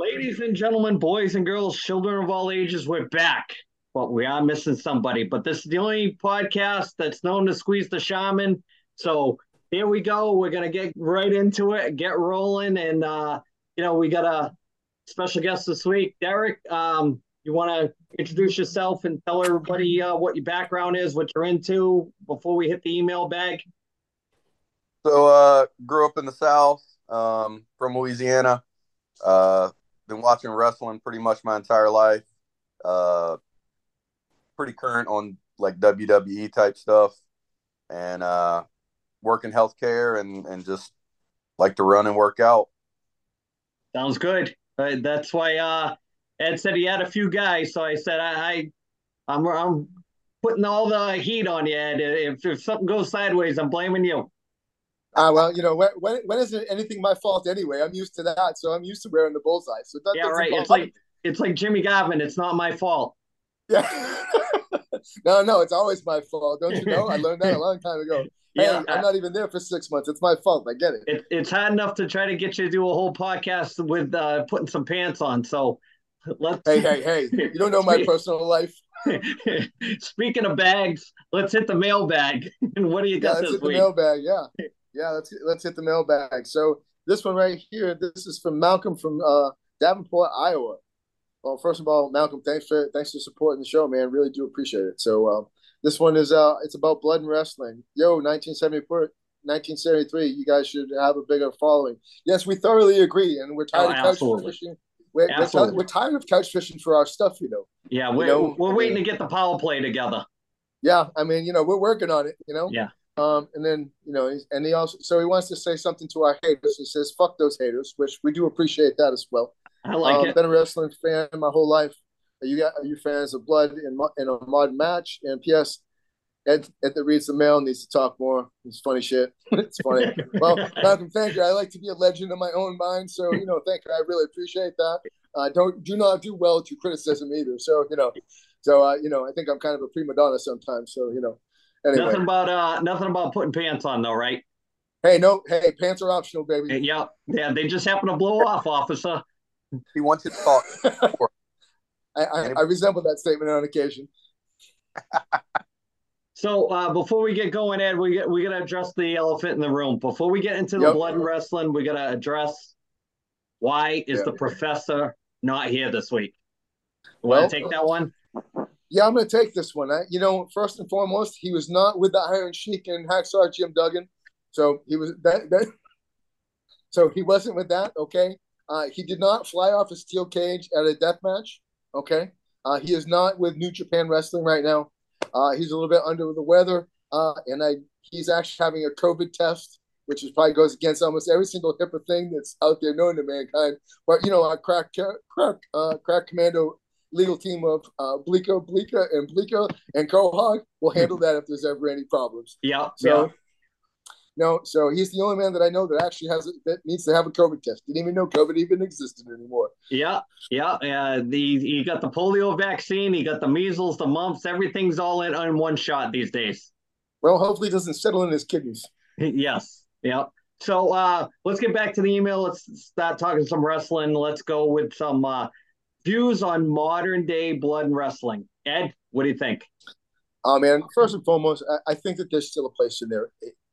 Ladies and gentlemen, boys and girls, children of all ages, we're back. But we are missing somebody. But this is the only podcast that's known to squeeze the shaman. So here we go. We're gonna get right into it, get rolling, and uh, you know, we got a special guest this week. Derek, um, you want to introduce yourself and tell everybody uh, what your background is, what you're into before we hit the email bag? So, uh, grew up in the South, um, from Louisiana. Uh, been watching wrestling pretty much my entire life. Uh, pretty current on like WWE type stuff, and uh, work in healthcare and and just like to run and work out. Sounds good. Uh, that's why uh, Ed said he had a few guys, so I said I, I I'm I'm putting all the heat on you, Ed. If if something goes sideways, I'm blaming you. Ah, well, you know, when, when when is it anything my fault anyway? I'm used to that, so I'm used to wearing the bullseye. So that yeah, right. It's like it's like Jimmy Gavin. It's not my fault. Yeah. no, no, it's always my fault. Don't you know? I learned that a long time ago. Hey, yeah, I'm not even there for six months. It's my fault. I get it. it. It's hard enough to try to get you to do a whole podcast with uh, putting some pants on. So let's. Hey, hey, hey! You don't know my personal life. Speaking of bags, let's hit the mailbag. And what do you got yeah, this let's hit week? The mailbag, yeah, yeah. Let's let's hit the mailbag. So this one right here, this is from Malcolm from uh, Davenport, Iowa. Well, first of all, Malcolm, thanks for thanks for supporting the show, man. Really do appreciate it. So uh, this one is uh, it's about blood and wrestling. Yo, 1974, 1973. You guys should have a bigger following. Yes, we thoroughly agree, and we're tired Oh, of couch absolutely. fishing. We're, we're, Absolutely. we're tired of couch fishing for our stuff, you know. Yeah, we're, know, we're waiting to get the power play together. Yeah, I mean, you know, we're working on it, you know. Yeah. Um, and then you know, he's- and he also so he wants to say something to our haters. He says, "Fuck those haters," which we do appreciate that as well. I like um, it. Been a wrestling fan my whole life. Are you got are you fans of blood in in a modern match? And P.S. Ed, Ed that reads the mail needs to talk more. It's funny shit. it's funny. well, Malcolm, thank you. I like to be a legend in my own mind, so you know, thank you. I really appreciate that. Uh, don't do not do well to criticism either. So you know, so uh, you know, I think I'm kind of a prima donna sometimes. So you know, anyway. Nothing about uh, nothing about putting pants on though, right? Hey, no, hey, pants are optional, baby. Yeah, yeah. They just happen to blow off, officer. He wants you to talk. I, I, I resemble that statement on occasion. So uh, before we get going, Ed, we get we gotta address the elephant in the room. Before we get into the Yep. blood and wrestling, we gotta address why is Yeah. the professor not here this week? Want Well- to take that one? Yeah, I'm going to take this one. I, you know, first and foremost, he was not with the Iron Sheik and Hacksaw Jim Duggan, so he was that. that so he wasn't with that. Okay, uh, he did not fly off a steel cage at a death match. Okay, uh, he is not with New Japan Wrestling right now. Uh, he's a little bit under the weather, uh, and I he's actually having a COVID test, which is probably goes against almost every single HIPAA thing that's out there known to mankind. But you know, our crack crack uh, crack commando legal team of uh, Bleeko, Bleeka, and Bleeka and Cohog will handle that if there's ever any problems. Yeah, So, yeah. no, so he's the only man that I know that actually has that needs to have a COVID test. Didn't even know COVID even existed anymore. Yeah, yeah. Uh, the you got the polio vaccine, you got the measles, the mumps, everything's all in on one shot these days. Well, hopefully, it doesn't settle in his kidneys. yes, yeah. So uh, let's get back to the email. Let's start talking some wrestling. Let's go with some uh, views on modern day blood and wrestling. Ed, what do you think? Oh man, first and foremost, I, I think that there's still a place in there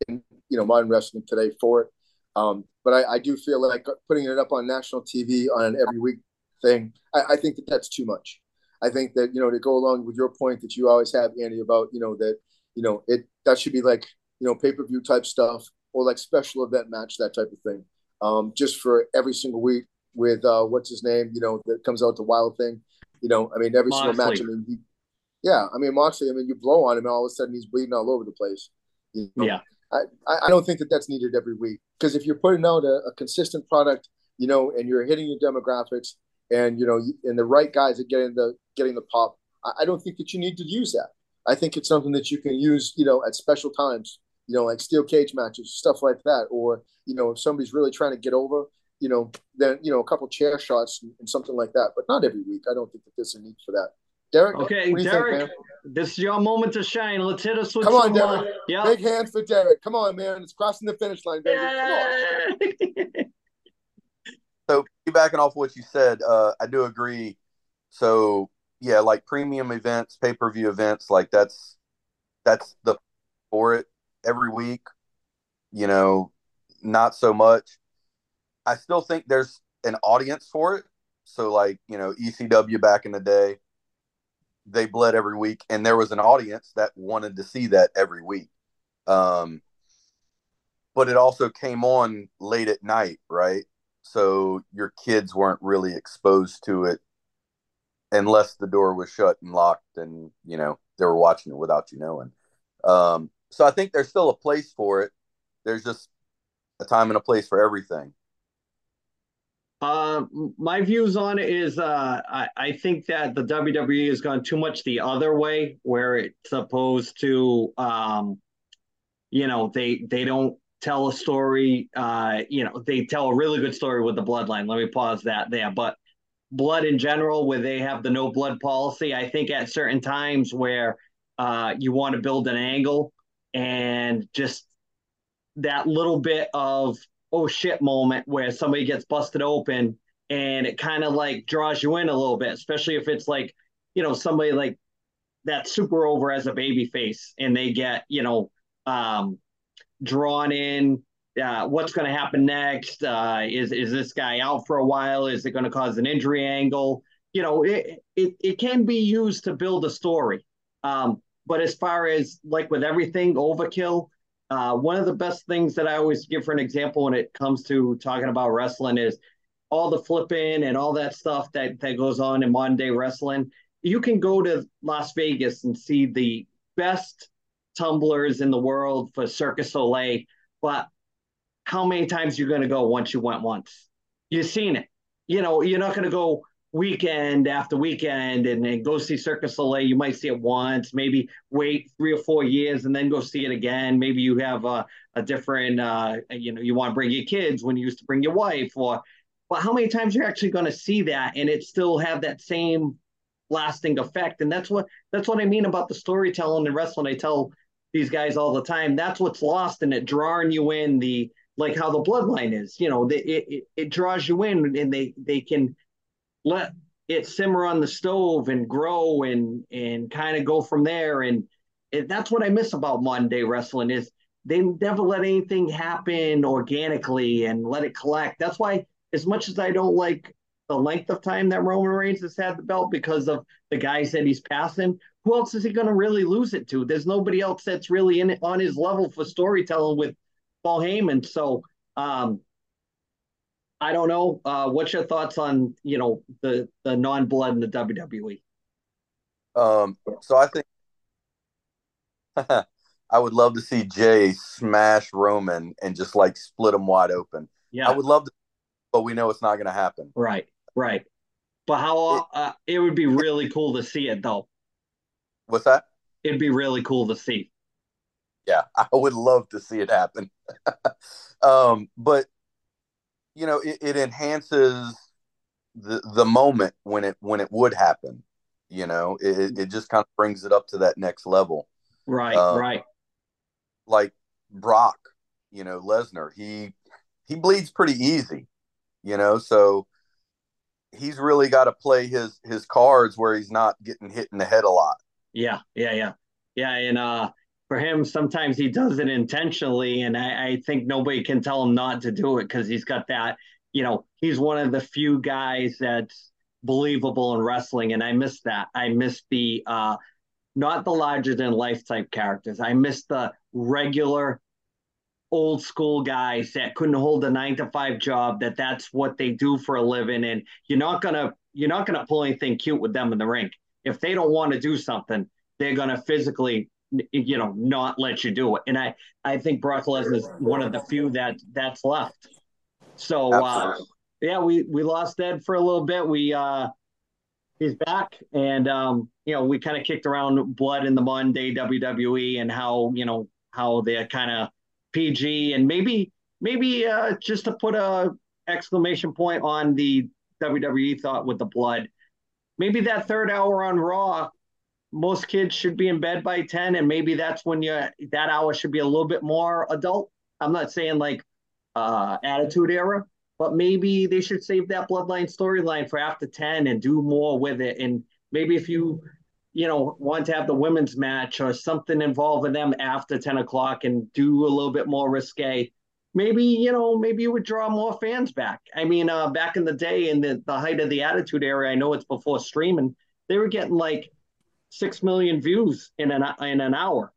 in you know modern wrestling today for it. Um, but I, I do feel like putting it up on national TV on an every week thing, I, I think that that's too much. I think that you know to go along with your point that you always have, Andy, about you know that you know it that should be like you know pay per view type stuff or like special event match that type of thing, um, just for every single week with uh, what's his name, you know that comes out the wild thing, you know I mean every single match. I mean, he, yeah, I mean Moxley. I mean you blow on him and all of a sudden he's bleeding all over the place. You know? Yeah, I, I I don't think that that's needed every week because if you're putting out a, a consistent product, you know, and you're hitting your demographics, and you know, and the right guys are getting the getting the pop, I, I don't think that you need to use that. I think it's something that you can use, you know, at special times, you know, like steel cage matches, stuff like that, or you know, if somebody's really trying to get over, you know, then you know, a couple chair shots and, and something like that, but not every week. I don't think that there's a need for that. Derek, Okay, what do you Derek, think, this is your moment to shine. Let's hit us with Come on, uh, Derek. yeah. man? Big hand for Derek. Come on, man. It's crossing the finish line, baby. Come on. So backing off what you said, uh, I do agree. So yeah, like premium events, pay per view events, like that's that's the for it every week. You know, not so much. I still think there's an audience for it. So like you know ECW back in the day, they bled every week, and there was an audience that wanted to see that every week. Um, but it also came on late at night, right? So your kids weren't really exposed to it unless the door was shut and locked, and you know they were watching it without you knowing. Um, so I think there's still a place for it. There's just a time and a place for everything. Uh, my views on it is uh, I, I think that the WWE has gone too much the other way, where it's supposed to, um, you know, they they don't tell a story. Uh, you know, they tell a really good story with the Bloodline. Let me pause that there. But blood in general, where they have the no blood policy, I think at certain times where uh, you want to build an angle and just that little bit of oh shit moment where somebody gets busted open and it kind of like draws you in a little bit, especially if it's like, you know, somebody like that super over as a baby face and they get, you know, um, drawn in. Uh, what's going to happen next? Uh, is is this guy out for a while? Is it going to cause an injury angle? You know, it, it it can be used to build a story. Um, but as far as like with everything, overkill, uh, one of the best things that I always give for an example when it comes to talking about wrestling is all the flipping and all that stuff that that goes on in modern day wrestling. You can go to Las Vegas and see the best tumblers in the world for Cirque du Soleil, but how many times you're going to go once you went once? You've seen it. You know, you're not going to go weekend after weekend and, go see Cirque du Soleil. You might see it once, maybe wait three or four years and then go see it again. Maybe you have a, a different, uh, you know, you want to bring your kids when you used to bring your wife or, but how many times you're actually going to see that and it still have that same lasting effect? And that's what, that's what I mean about the storytelling and wrestling. I tell these guys all the time, that's what's lost in it, drawing you in the, like how the bloodline is, you know, the, it, it, it draws you in and they, they can, let it simmer on the stove and grow and and kind of go from there. And it, that's what I miss about modern day wrestling is they never let anything happen organically and let it collect. That's why, as much as I don't like the length of time that Roman Reigns has had the belt because of the guys that he's passing, who else is he going to really lose it to? There's nobody else that's really in it on his level for storytelling with Paul Heyman. So um, I don't know. Uh, what's your thoughts on you know the the non blood in the WWE? Um, so I think I would love to see Jay smash Roman and just like split him wide open. Yeah, I would love to, but we know it's not going to happen. Right, right. But how it, uh, it would be really cool to see it though. What's that? It'd be really cool to see. Yeah, I would love to see it happen. um, but you know, it, it enhances the the moment when it when it would happen. You know, it it just kind of brings it up to that next level. Right, um, right. Like Brock, you know, Lesnar, he he bleeds pretty easy, you know, so he's really got to play his his cards where he's not getting hit in the head a lot. Yeah, yeah, yeah, yeah, and uh, for him, sometimes he does it intentionally, and I, I think nobody can tell him not to do it because he's got that. You know, he's one of the few guys that's believable in wrestling, and I miss that. I miss the uh, not the larger than life type characters. I miss the regular old school guys that couldn't hold a nine to five job that that's what they do for a living and you're not gonna you're not gonna pull anything cute with them in the rink if they don't want to do something they're gonna physically you know not let you do it. And i i think brock lesnar is one of the few that that's left. So uh yeah we we lost ed for a little bit. We uh he's back and um you know we kind of kicked around blood in the monday wwe and how you know how they're kind of pg and maybe maybe uh just to put a exclamation point on the wwe thought with the blood. Maybe that third hour on raw most kids should be in bed by 10 and maybe that's when you that hour should be a little bit more adult i'm not saying like uh attitude era but maybe they should save that bloodline storyline for after 10 and do more with it. And maybe if you, you know, want to have the women's match or something involving them after 10 o'clock and do a little bit more risque, maybe, you know, maybe you would draw more fans back. I mean, uh, back in the day in the, the height of the attitude era, I know it's before streaming, they were getting like six million views in an in an hour.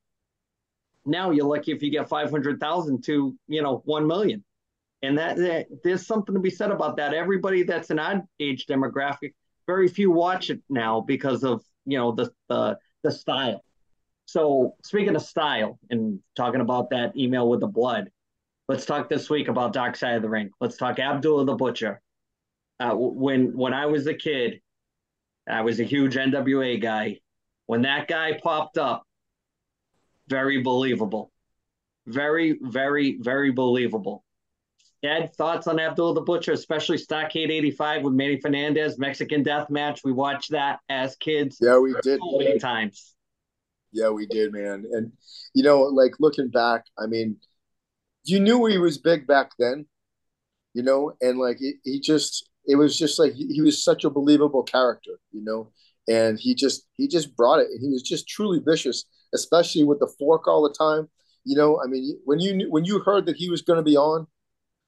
Now you're lucky if you get five hundred thousand to you know one million, and that, that, there's something to be said about that. Everybody that's an odd age demographic, very few watch it now because of you know the the the style. So speaking of style and talking about that email with the blood, let's talk this week about Dark Side of the Ring. Let's talk Abdullah the Butcher. Uh, when when I was a kid, I was a huge NWA guy. When that guy popped up, very believable. Very, very, very believable. Ed, thoughts on Abdul the Butcher, especially Starrcade 85 with Manny Fernandez, Mexican Death Match. We watched that as kids. Yeah, we did. So many times. Yeah, we did, man. And, you know, like looking back, I mean, you knew he was big back then, you know, and like he, he just, it was just like he, he was such a believable character, you know, and he just, he just brought it. And he was just truly vicious, especially with the fork all the time. You know, I mean, when you when you heard that he was going to be on,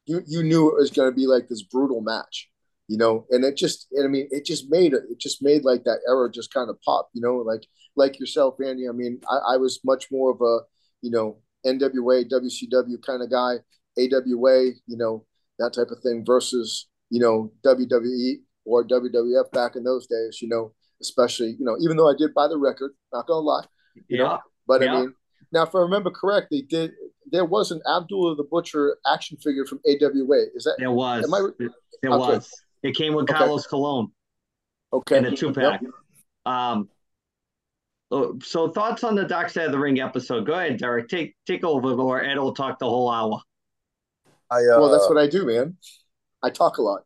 you you knew it was going to be like this brutal match, you know, and it just, and I mean, it just made it, just made like that era just kind of pop, you know, like like yourself, Andy. I mean, I, I was much more of a, you know, NWA, WCW kind of guy, AWA, you know, that type of thing versus, you know, WWE or WWF back in those days, you know, especially, you know, even though I did buy the record, not gonna lie, you yeah. know, but yeah. I mean, now if I remember correctly, did there was an Abdullah the Butcher action figure from AWA. Is that there was? Am I, there okay. was. It came with Carlos okay. Colon. Okay. And a two pack. Yep. Um. Oh, so thoughts on the Dark Side of the Ring episode? Go ahead, Derek. Take take over, or Ed will talk the whole hour. I uh, well, that's what I do, man. I talk a lot.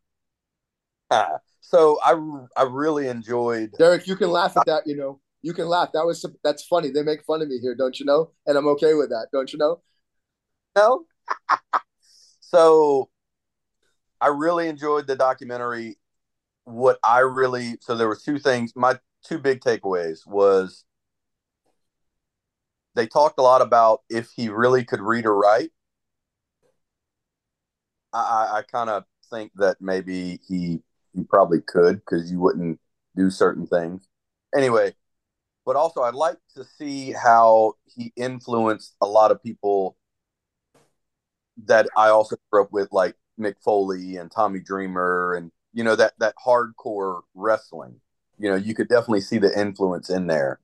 Uh, so I I really enjoyed. Derek, you can laugh at uh, that. You know, you can laugh. That was that's funny. They make fun of me here, don't you know? And I'm okay with that, don't you know? No. so I really enjoyed the documentary. What I really so there were two things. My two big takeaways was they talked a lot about if he really could read or write. I, I kind of think that maybe he he probably could because you wouldn't do certain things. Anyway, but also I'd like to see how he influenced a lot of people that I also grew up with, like Mick Foley and Tommy Dreamer, and you know that that hardcore wrestling. You know, you could definitely see the influence in there.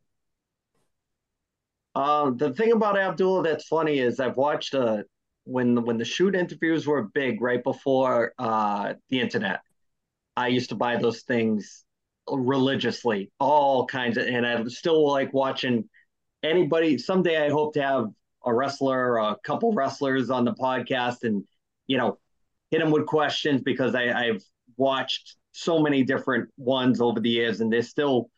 Um, the thing about Abdullah that's funny is I've watched uh when when the shoot interviews were big right before uh the internet. I used to buy those things religiously, all kinds of, and I still like watching anybody. Someday I hope to have a wrestler, a couple wrestlers on the podcast, and you know, hit them with questions because I, I've watched so many different ones over the years, and they're still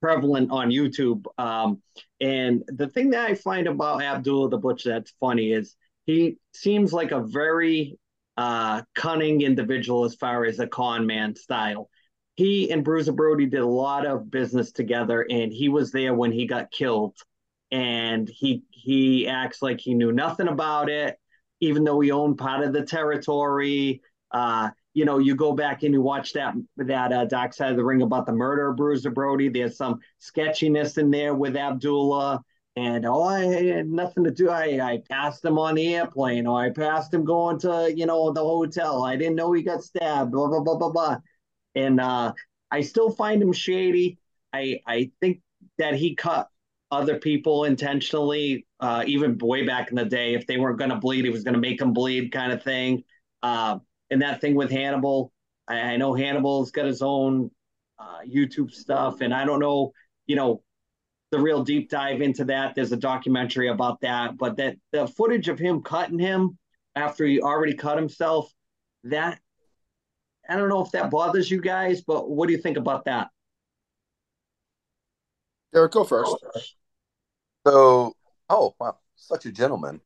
prevalent on YouTube. Um, and the thing that I find about Abdullah the Butcher that's funny is he seems like a very uh, cunning individual as far as a con man style. He and Bruiser Brody did a lot of business together, and he was there when he got killed. And he he acts like he knew nothing about it, even though he owned part of the territory. Uh, you know, you go back and you watch that that uh, Dark Side of the Ring about the murder of Bruiser Brody. There's some sketchiness in there with Abdullah and oh, I had nothing to do. I, I passed him on the airplane, or I passed him going to you know the hotel. I didn't know he got stabbed. Blah blah blah blah blah. And uh, I still find him shady. I I think that he cut other people intentionally, uh, even way back in the day. If they weren't going to bleed, he was going to make them bleed, kind of thing. Uh, and that thing with Hannibal, I, I know Hannibal's got his own uh, YouTube stuff, and I don't know, you know, the real deep dive into that. There's a documentary about that, but that the footage of him cutting him after he already cut himself, that I don't know if that bothers you guys, but what do you think about that? Derek, go first. So, oh wow, such a gentleman.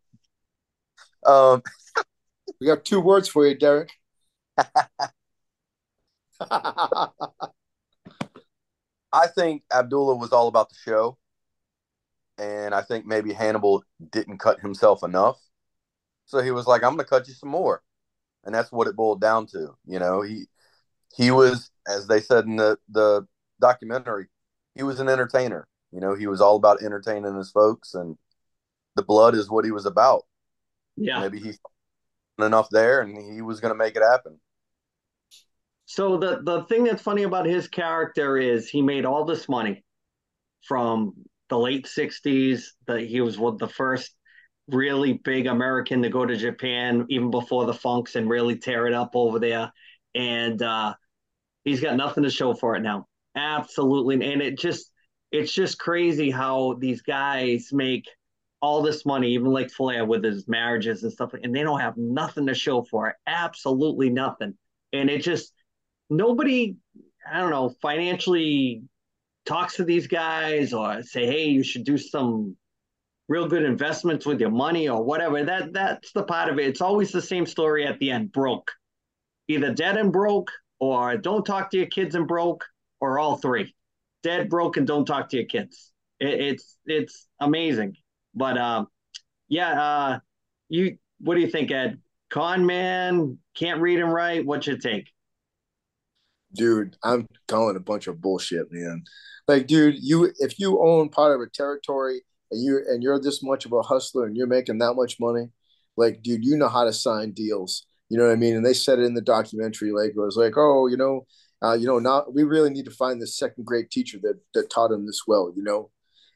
Um, we got two words for you, Derek. I think Abdullah was all about the show. And I think maybe Hannibal didn't cut himself enough. So he was like, I'm going to cut you some more. And that's what it boiled down to. You know, he he was, as they said in the, the documentary, he was an entertainer. You know, he was all about entertaining his folks, and the blood is what he was about. Yeah. Maybe he enough there, and he was going to make it happen. So the the thing that's funny about his character is he made all this money from the late '60s. That he was one the first really big American to go to Japan, even before the Funks, and really tear it up over there. And uh, he's got nothing to show for it now. Absolutely, and it just it's just crazy how these guys make all this money, even like Flair with his marriages and stuff, and they don't have nothing to show for it. Absolutely nothing. And it just nobody, I don't know, financially talks to these guys or say, hey, you should do some real good investments with your money or whatever. That that's the part of it. It's always the same story at the end, broke. Either dead and broke, or don't talk to your kids and broke, or all three. Dead, broke, and don't talk to your kids. It, it's it's amazing. But um, yeah, uh, you what do you think, Ed? Con man, can't read and write. What's your take? Dude, I'm calling a bunch of bullshit, man. Like, dude, you if you own part of a territory and you and you're this much of a hustler and you're making that much money, like, dude, you know how to sign deals. You know what I mean? And they said it in the documentary, like it was like, oh, you know, uh, you know, not we really need to find this second grade teacher that that taught him this well, you know.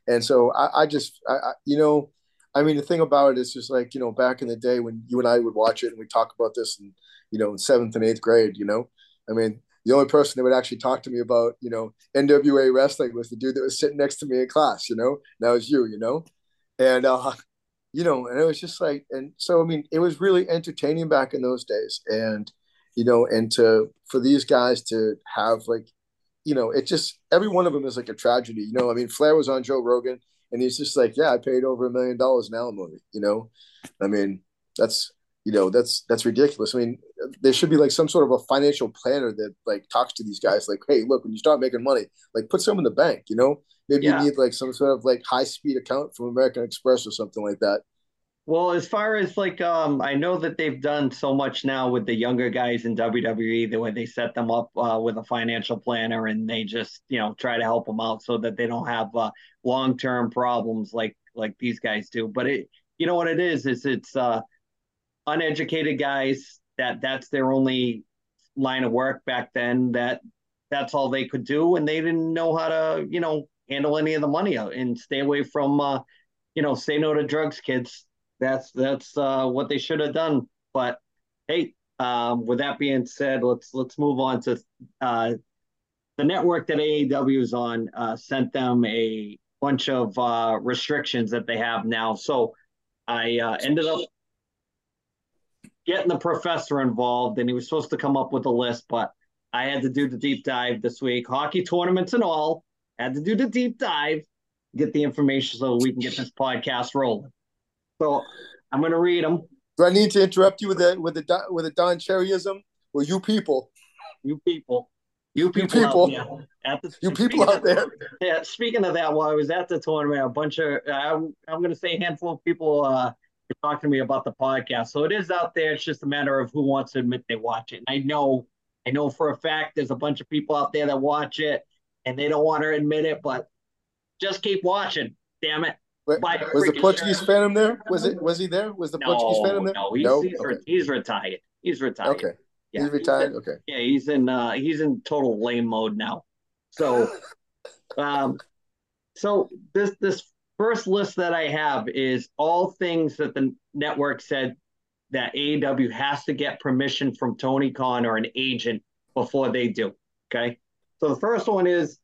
And so I, I just, I, I, you know, I mean, the thing about it is just like you know, back in the day when you and I would watch it and we talk about this, and you know, in seventh and eighth grade, you know, I mean, the only person that would actually talk to me about, you know, NWA wrestling was the dude that was sitting next to me in class, you know, that was you, you know, and, uh, you know, and it was just like, and so, I mean, it was really entertaining back in those days. And, you know, and to, for these guys to have like, you know, it just, every one of them is like a tragedy, you know, I mean, Flair was on Joe Rogan and he's just like, yeah, I paid over a million dollars in alimony, you know, I mean, that's, you know that's that's ridiculous. I mean there should be like some sort of a financial planner that like talks to these guys like hey look when you start making money like put some in the bank you know? Maybe yeah. you need like some sort of like high speed account from american express or something like that. Well as far as like um i know that they've done so much now with the younger guys in wwe the way they set them up uh, with a financial planner and they just you know try to help them out so that they don't have uh, long-term problems like like these guys do. But it you know what it is? Is it's uh uneducated guys that that's their only line of work back then that that's all they could do and they didn't know how to you know handle any of the money and stay away from uh you know say no to drugs kids. That's that's uh what they should have done. But hey um with that being said let's let's move on to uh the network that AEW is on uh sent them a bunch of uh restrictions that they have now. So I uh, ended up getting the professor involved, and he was supposed to come up with a list, but I had to do the deep dive this week, hockey tournaments and all. Had to do the deep dive, get the information so we can get this podcast rolling. So I'm going to read them. Do I need to interrupt you with a with a with a Don Cherryism? Well, you people, you people, you people, you people, at the, you people out there. Yeah. Speaking of that, while I was at the tournament, a bunch of I'm going to say a handful of people uh, talking to me about the podcast. So it is out there. It's just a matter of who wants to admit they watch it. And I know, I know for a fact there's a bunch of people out there that watch it and they don't want to admit it, but just keep watching. Damn it. Wait, was the Portuguese sure. Phantom there? Was it? Was he there? Was the no, Portuguese Phantom there? No, he's, no? He's, okay. he's retired. He's retired. Okay. Yeah. He's retired. Okay. Yeah, he's in uh he's in total lame mode now. So um so this this first list that I have is all things that the network said that AEW has to get permission from Tony Khan or an agent before they do. Okay. So the first one is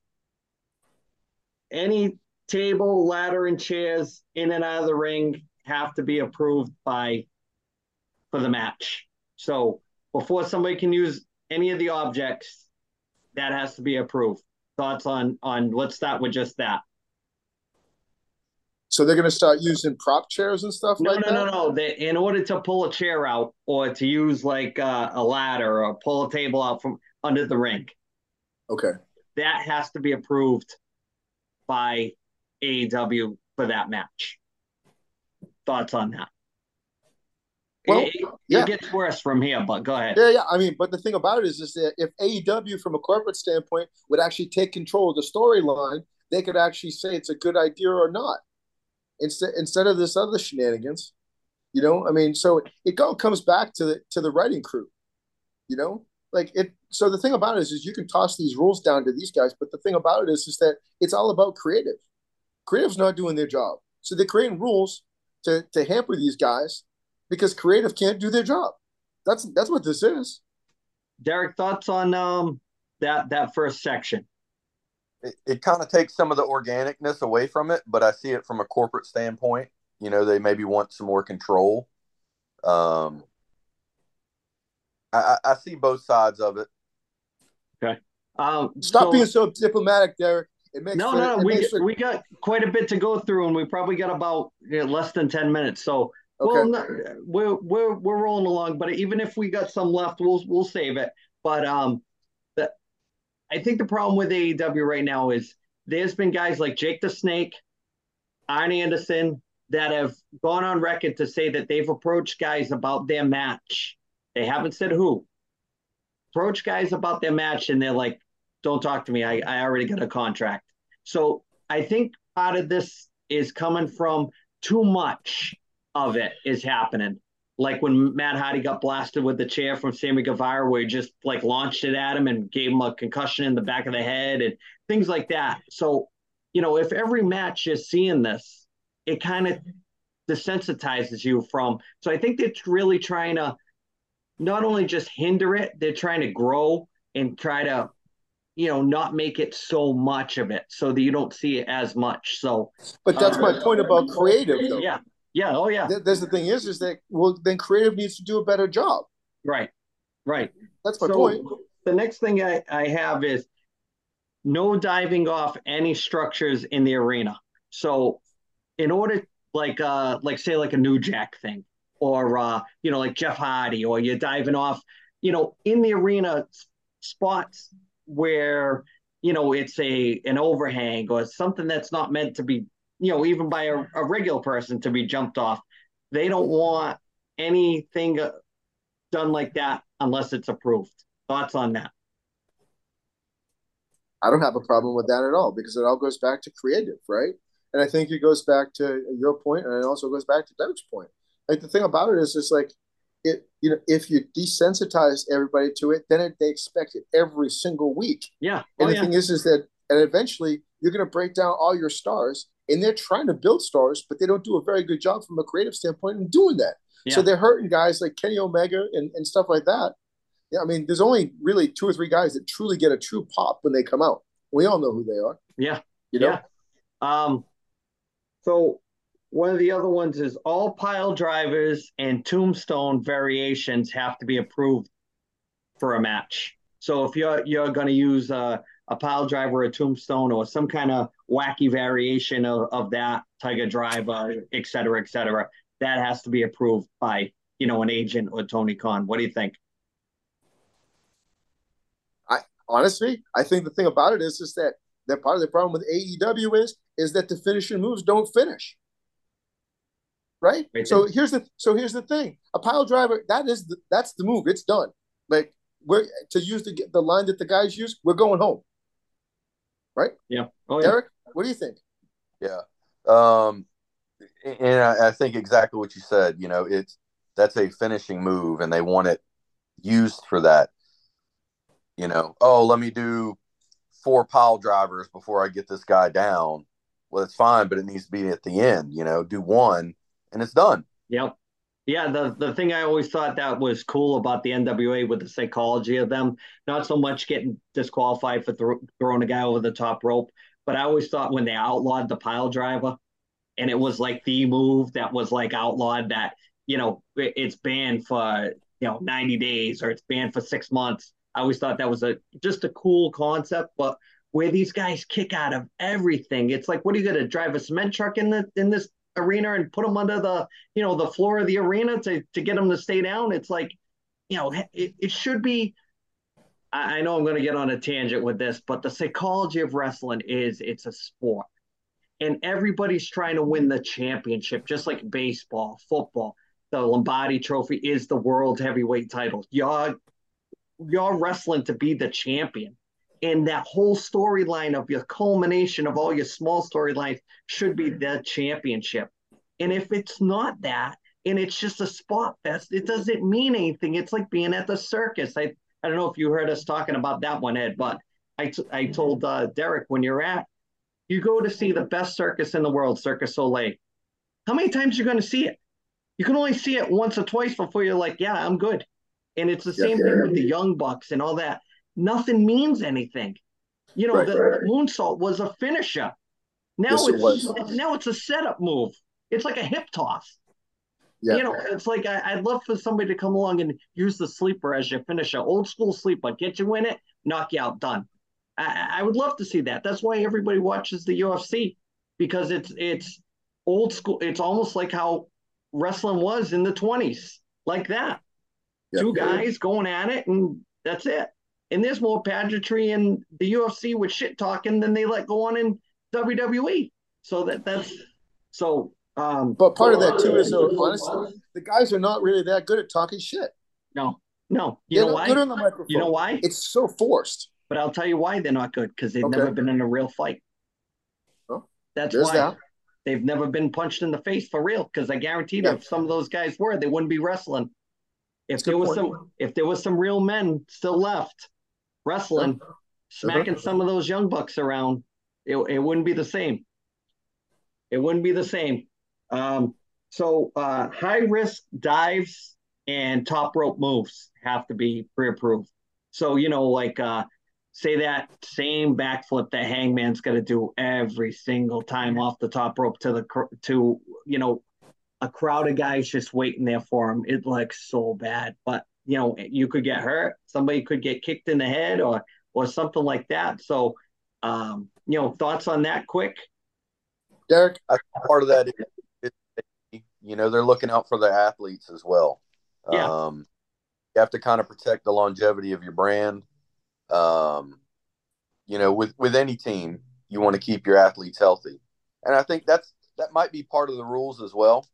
any table, ladder, and chairs in and out of the ring have to be approved by for the match. So before somebody can use any of the objects, that has to be approved. Thoughts on on let's start with just that. So they're going to start using prop chairs and stuff No, like no, that. no, no. They, in order to pull a chair out or to use like uh, a ladder or pull a table out from under the rink. Okay. that has to be approved by AEW for that match. Thoughts on that? Well, it- yeah. it gets worse from here, but go ahead. Yeah, yeah. I mean, but the thing about it is, is that if AEW, from a corporate standpoint, would actually take control of the storyline, they could actually say it's a good idea or not, instead instead of this other shenanigans. You know, I mean, so it all comes back to the to the writing crew. You know, like it. So the thing about it is, is you can toss these rules down to these guys, but the thing about it is, is that it's all about creative. Creative's not doing their job, so they're creating rules to to hamper these guys because creative can't do their job. That's that's what this is. Derek, thoughts on um that that first section? It, it kind of takes some of the organicness away from it, but I see it from a corporate standpoint. You know, they maybe want some more control. Um, I, I I see both sides of it. Okay. Um, Stop so- being so diplomatic, Derek. It makes No, for- no, it we makes for- we got quite a bit to go through, and we probably got about you know, less than ten minutes. So, okay. well, no, we're we're we're rolling along. But even if we got some left, we'll we'll save it. But um, the I think the problem with AEW right now is there's been guys like Jake the Snake, Arn Anderson that have gone on record to say that they've approached guys about their match. They haven't said who. Approach guys about their match, and they're like, "Don't talk to me. I I already got a contract." So I think part of this is coming from too much of it is happening. Like when Matt Hardy got blasted with the chair from Sammy Guevara, where he just like launched it at him and gave him a concussion in the back of the head and things like that. So, you know, if every match you're seeing this, it kind of desensitizes you from. So I think they're really trying to not only just hinder it, they're trying to grow and try to you know, not make it so much of it so that you don't see it as much. So, But that's my Uh, point about creative, though. yeah, yeah, oh, yeah, Th- There's the thing is, is that well, then creative needs to do a better job. right, right. That's my so, point. the next thing I, I have is no diving off any structures in the arena. So, in order, like, uh, like say, like a New Jack thing, or uh, you know, like Jeff Hardy, or you're diving off, you know, in the arena spots where you know it's a an overhang or something that's not meant to be, you know, even by a, a regular person to be jumped off. They don't want anything uh, done like that unless it's approved. Thoughts on that? I don't have a problem with that at all because it all goes back to creative, right? And I think it goes back to your point, and it also goes back to Derek's point. Like the thing about it is, just like it, you know, if you desensitize everybody to it, then it, they expect it every single week. Yeah. And Oh, the yeah. thing is, is that, and eventually you're going to break down all your stars, and they're trying to build stars, but they don't do a very good job from a creative standpoint in doing that. So they're hurting guys like Kenny Omega and, and stuff like that. Yeah, I mean, there's only really two or three guys that truly get a true pop when they come out. We all know who they are. Yeah. You know, Yeah. Um, so one of the other ones is all pile drivers and tombstone variations have to be approved for a match. So if you're you're going to use a, a pile driver, a tombstone, or some kind of wacky variation of, of that Tiger Driver, uh, et cetera, et cetera, that has to be approved by you know an agent or Tony Khan. What do you think? I honestly, I think the thing about it is, is that that part of the problem with AEW is is that the finishing moves don't finish. Right. Right. So here's the so here's the thing: a pile driver that is the, that's the move. It's done. Like we're to use the the line that the guys use. We're going home. Yeah. Oh yeah. Derek, what do you think? Yeah. Um, and I, I think exactly what you said. You know, it's that's a finishing move, and they want it used for that. You know, oh, let me do four pile drivers before I get this guy down. Well, it's fine, but it needs to be at the end. You know, do one, and it's done. Yep. Yeah, the the thing I always thought that was cool about the NWA with the psychology of them, not so much getting disqualified for thro- throwing a guy over the top rope, but I always thought when they outlawed the pile driver, and it was like the move that was like outlawed that you know it- it's banned for you know 90 days or it's banned for six months. I always thought that was a just a cool concept, but where these guys kick out of everything. It's like, what are you going to drive a cement truck in the in this arena and put them under the you know the floor of the arena to to get them to stay down? It's like, you know, it, it should be. I, I know I'm going to get on a tangent with this, but the psychology of wrestling is it's a sport, and everybody's trying to win the championship, just like baseball, football. The Lombardi Trophy is the world heavyweight title. You're you're wrestling to be the champion and that whole storyline of your culmination of all your small storylines should be the championship. And if it's not that, and it's just a spot fest, it doesn't mean anything. It's like being at the circus. I, I don't know if you heard us talking about that one, Ed, but I, t- I told uh, Derek when you're at, you go to see the best circus in the world, Cirque du Soleil. How many times are you going to see it? You can only see it once or twice before you're like, yeah, I'm good. And it's the same thing with the Young Bucks and all that nothing means anything. You know, right, the, right. moonsault was a finisher. Now yes, it's it now it's a setup move. It's like a hip toss. Yeah. You know, it's like I, would love for somebody to come along and use the sleeper as your finisher, old school sleeper, get you in it, knock you out, done. I, I would love to see that. That's why everybody watches the UFC because it's it's old school. It's almost like how wrestling was in the twenties, like that. Two guys going at it, and that's it and there's more pageantry in the UFC with shit talking than they let go on in WWE. So that that's so. Um, but part of that too is, uh, honestly, the guys are not really that good at talking shit. No, no. You they're know why? Good on the microphone. You know why? It's so forced. But I'll tell you why they're not good because they've okay. never been in a real fight. Oh, That's why that. they've never been punched in the face for real. Because I guarantee yeah. if some of those guys were, they wouldn't be wrestling. If That's there was point. some, if there was some real men still left, wrestling, smacking some of those young bucks around, it, it wouldn't be the same. It wouldn't be the same. Um, so uh, high risk dives and top rope moves have to be pre-approved. So you know, like uh, say that same backflip that Hangman's going to do every single time off the top rope to the to you know a crowd of guys just waiting there for him. It looks so bad, but you know you could get hurt somebody could get kicked in the head or or something like that. So um you know thoughts on that quick? Derek part of that is, you know they're looking out for the athletes as well. Yeah. um you have to kind of protect the longevity of your brand. Um you know with with any team you want to keep your athletes healthy. And i think that's that might be part of the rules as well.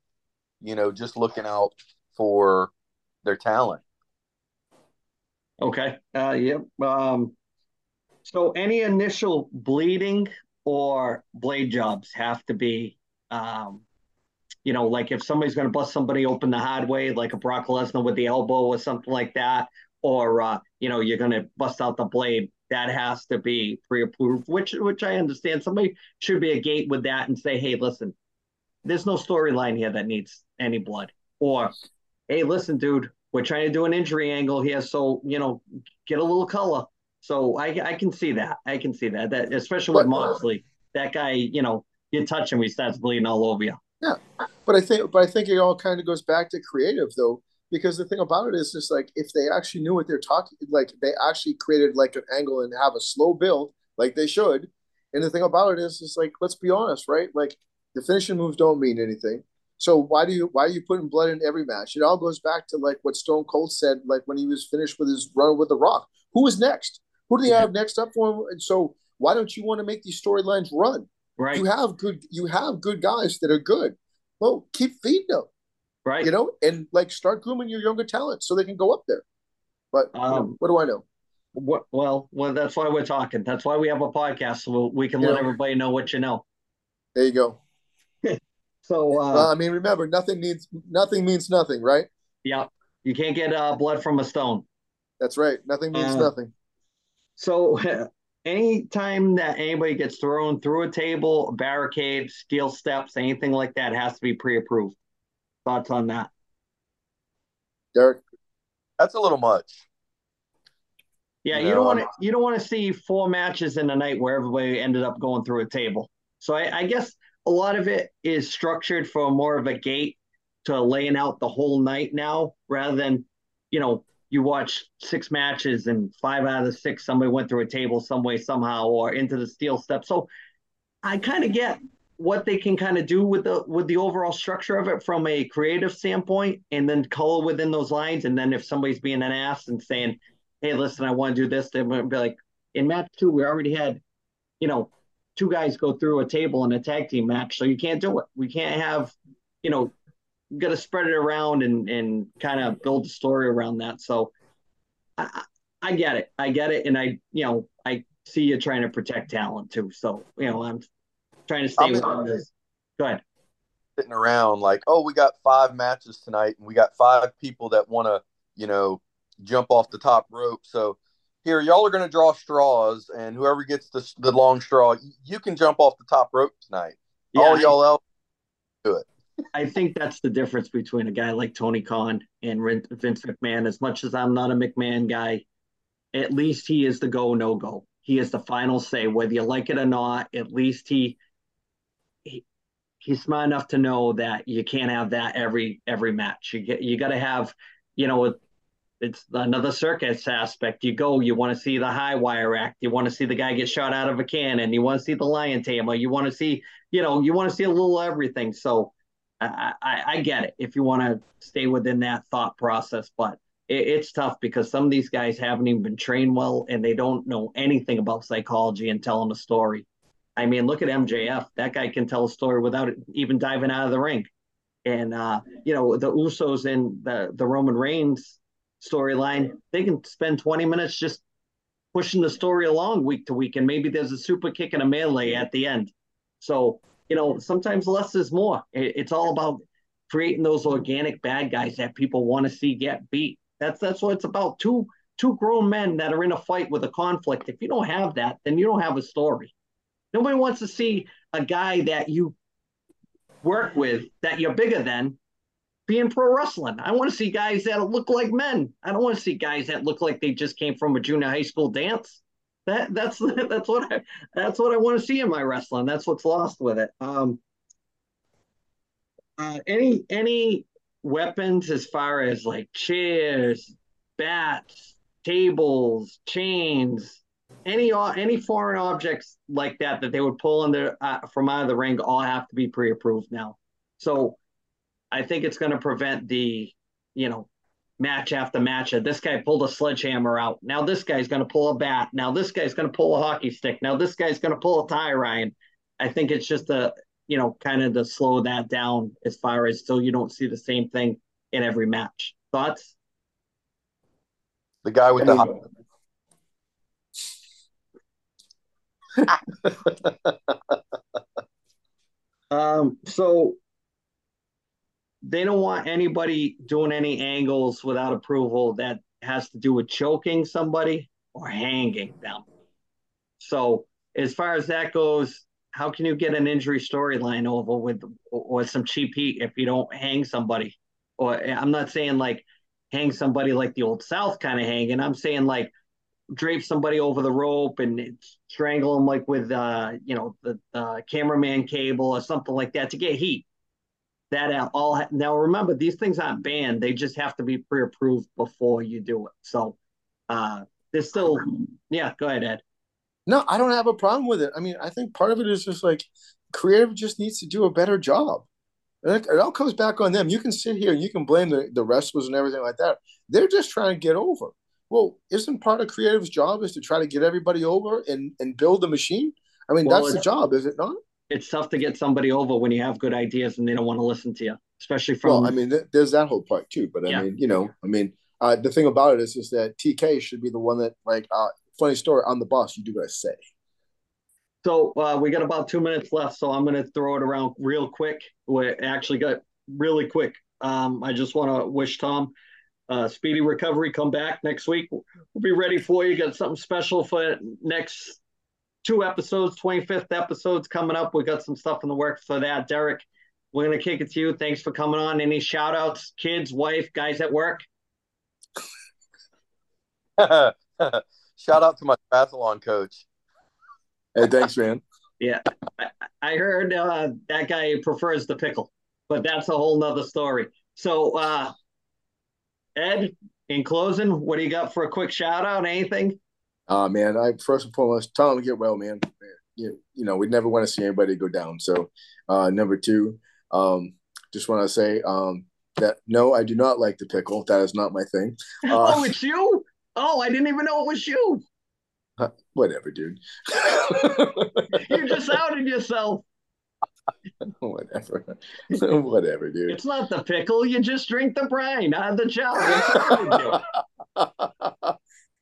You know just looking out for their talent Okay. Uh, yep. Um, so any initial bleeding or blade jobs have to be, um, you know, like if somebody's going to bust somebody open the hard way, like a Brock Lesnar with the elbow or something like that, or uh, you know, you're going to bust out the blade, that has to be pre-approved. Which, which I understand. Somebody should be a gate with that and say, hey, listen, there's no storyline here that needs any blood, or hey, listen, dude, we're trying to do an injury angle here, so you know, get a little color. So I, I can see that. I can see that. That especially with Moxley, that guy, you know, you touch him, he starts bleeding all over you. Yeah, but I think, but I think it all kind of goes back to creative though, because the thing about it is just like if they actually knew what they're talking, like they actually created like an angle and have a slow build, like they should. And the thing about it is, is like let's be honest, right? Like the finishing moves don't mean anything. So why do you why are you putting blood in every match? It all goes back to like what Stone Cold said, like when he was finished with his run with The Rock. Who is next? Who do they have next up for him? And so why don't you want to make these storylines run? Right. You have good you have good guys that are good. Well, keep feeding them. Right. You know, and like start grooming your younger talent so they can go up there. But um, you know, what do I know? What, well, well, that's why we're talking. That's why we have a podcast so we can you let everybody know what you know. There you go. So uh, well, I mean, remember, nothing needs nothing means nothing, right? Yeah, you can't get uh, blood from a stone. That's right. Nothing means uh, nothing. So, anytime that anybody gets thrown through a table, a barricade, steel steps, anything like that has to be pre-approved. Thoughts on that, Derek? That's a little much. Yeah, you, you don't want to you don't want to see four matches in a night where everybody ended up going through a table. So I, I guess a lot of it is structured for more of a gate to laying out the whole night now rather than, you know, you watch six matches and five out of the six somebody went through a table some way somehow or into the steel step. So I kind of get what they can kind of do with the with the overall structure of it from a creative standpoint and then color within those lines and then if somebody's being an ass and saying hey listen i want to do this they might be like in match two we already had you know two guys go through a table in a tag team match so you can't do it we can't have you know got to spread it around and and kind of build the story around that so I, I get it i get it and i you know i see you trying to protect talent too so you know i'm trying to stay with this. Go ahead. Sitting around like, oh, we got five matches tonight, and we got five people that want to, you know, jump off the top rope. So here, y'all are going to draw straws, and whoever gets the, the long straw, you can jump off the top rope tonight. Yeah, All y'all else, do it. I think that's the difference between a guy like Tony Khan and Vince McMahon. As much as I'm not a McMahon guy, at least he is the go no go. He is the final say, whether you like it or not. At least he he's smart enough to know that you can't have that every every match. You get you got to have, you know, it's another circus aspect. You go, you want to see the high wire act. You want to see the guy get shot out of a cannon. You want to see the lion tamer. You want to see, you know, you want to see a little everything. So I, I, I get it if you want to stay within that thought process, but it, it's tough because some of these guys haven't even been trained well and they don't know anything about psychology and telling a story. I mean, look at MJF. That guy can tell a story without even diving out of the ring. And uh, you know, the Usos and the the Roman Reigns storyline, they can spend 20 minutes just pushing the story along week to week, and maybe there's a super kick and a melee at the end. So, you know, sometimes less is more. it's all about creating those organic bad guys that people want to see get beat. That's that's what it's about. Two two grown men that are in a fight with a conflict. If you don't have that, then you don't have a story. Nobody wants to see a guy that you work with that you're bigger than be in pro wrestling. I want to see guys that look like men. I don't want to see guys that look like they just came from a junior high school dance. That that's that's what I that's what I want to see in my wrestling. That's what's lost with it. Um, uh, any any weapons as far as like chairs, bats, tables, chains, any any foreign objects like that that they would pull in there uh, from out of the ring all have to be pre-approved now. So I think it's going to prevent the you know match after match. This guy pulled a sledgehammer out. Now this guy's going to pull a bat. Now this guy's going to pull a hockey stick. Now this guy's going to pull a tie Ryan. I think it's just a you know kind of to slow that down as far as so you don't see the same thing in every match. Thoughts? The guy with the um, so they don't want anybody doing any angles without approval that has to do with choking somebody or hanging them. So as far as that goes, how can you get an injury storyline over with or some cheap heat if you don't hang somebody? Or I'm not saying like hang somebody like the old South kind of hanging. I'm saying like drape somebody over the rope and strangle them like with uh you know the uh, cameraman cable or something like that to get heat that all now remember these things aren't banned. They just have to be pre-approved before you do it. So uh there's still yeah go ahead ed. No i don't have a problem with it. I mean i think part of it is just like creative just needs to do a better job. It, it all comes back on them. You can sit here and you can blame the, the wrestlers and everything like that. They're just trying to get over. Well, isn't part of creative's job is to try to get everybody over and, and build the machine? I mean, well, that's the job, is it not? It's tough to get somebody over when you have good ideas and they don't want to listen to you, especially from. Well, I mean, th- there's that whole part too. But I yeah. mean, you know, I mean, uh, the thing about it is, is that TK should be the one that, like, uh, funny story on the bus, you do gotta say. So uh, we got about two minutes left, so I'm going to throw it around real quick. We actually got really quick. Um, I just want to wish Tom uh, speedy recovery. Come back next week. We'll be ready for you. Got something special for next two episodes, 25th episodes coming up. We got some stuff in the works for that. Derek, we're going to kick it to you. Thanks for coming on. Any shout outs, kids, wife, guys at work? shout out to my triathlon coach. Hey, thanks, man. yeah. I, I heard uh, that guy prefers the pickle, but that's a whole nother story. So, uh, Ed, in closing, what do you got for a quick shout out? Anything? Uh man, I first and foremost tell him to get well, man. You, you know, we never want to see anybody go down. So uh number two, um, just want to say um that no, I do not like the pickle. That is not my thing. Uh, oh, it's you? Oh, I didn't even know it was you. whatever, dude. you just outed yourself. whatever. whatever, dude. It's not the pickle. You just drink the brine of the jar.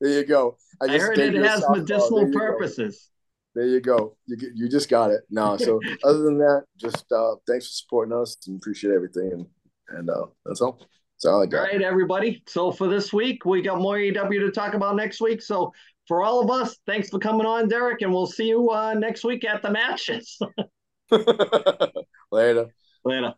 There you go. I, I heard it has medicinal purposes. Go. There you go. You you just got it. No, so other than that, just uh, thanks for supporting us and appreciate everything. And and uh, that's all. That's all I got. All right, everybody. So for this week, we got more AEW to talk about next week. So for all of us, thanks for coming on, Derek, and we'll see you uh, next week at the matches. Later. Later.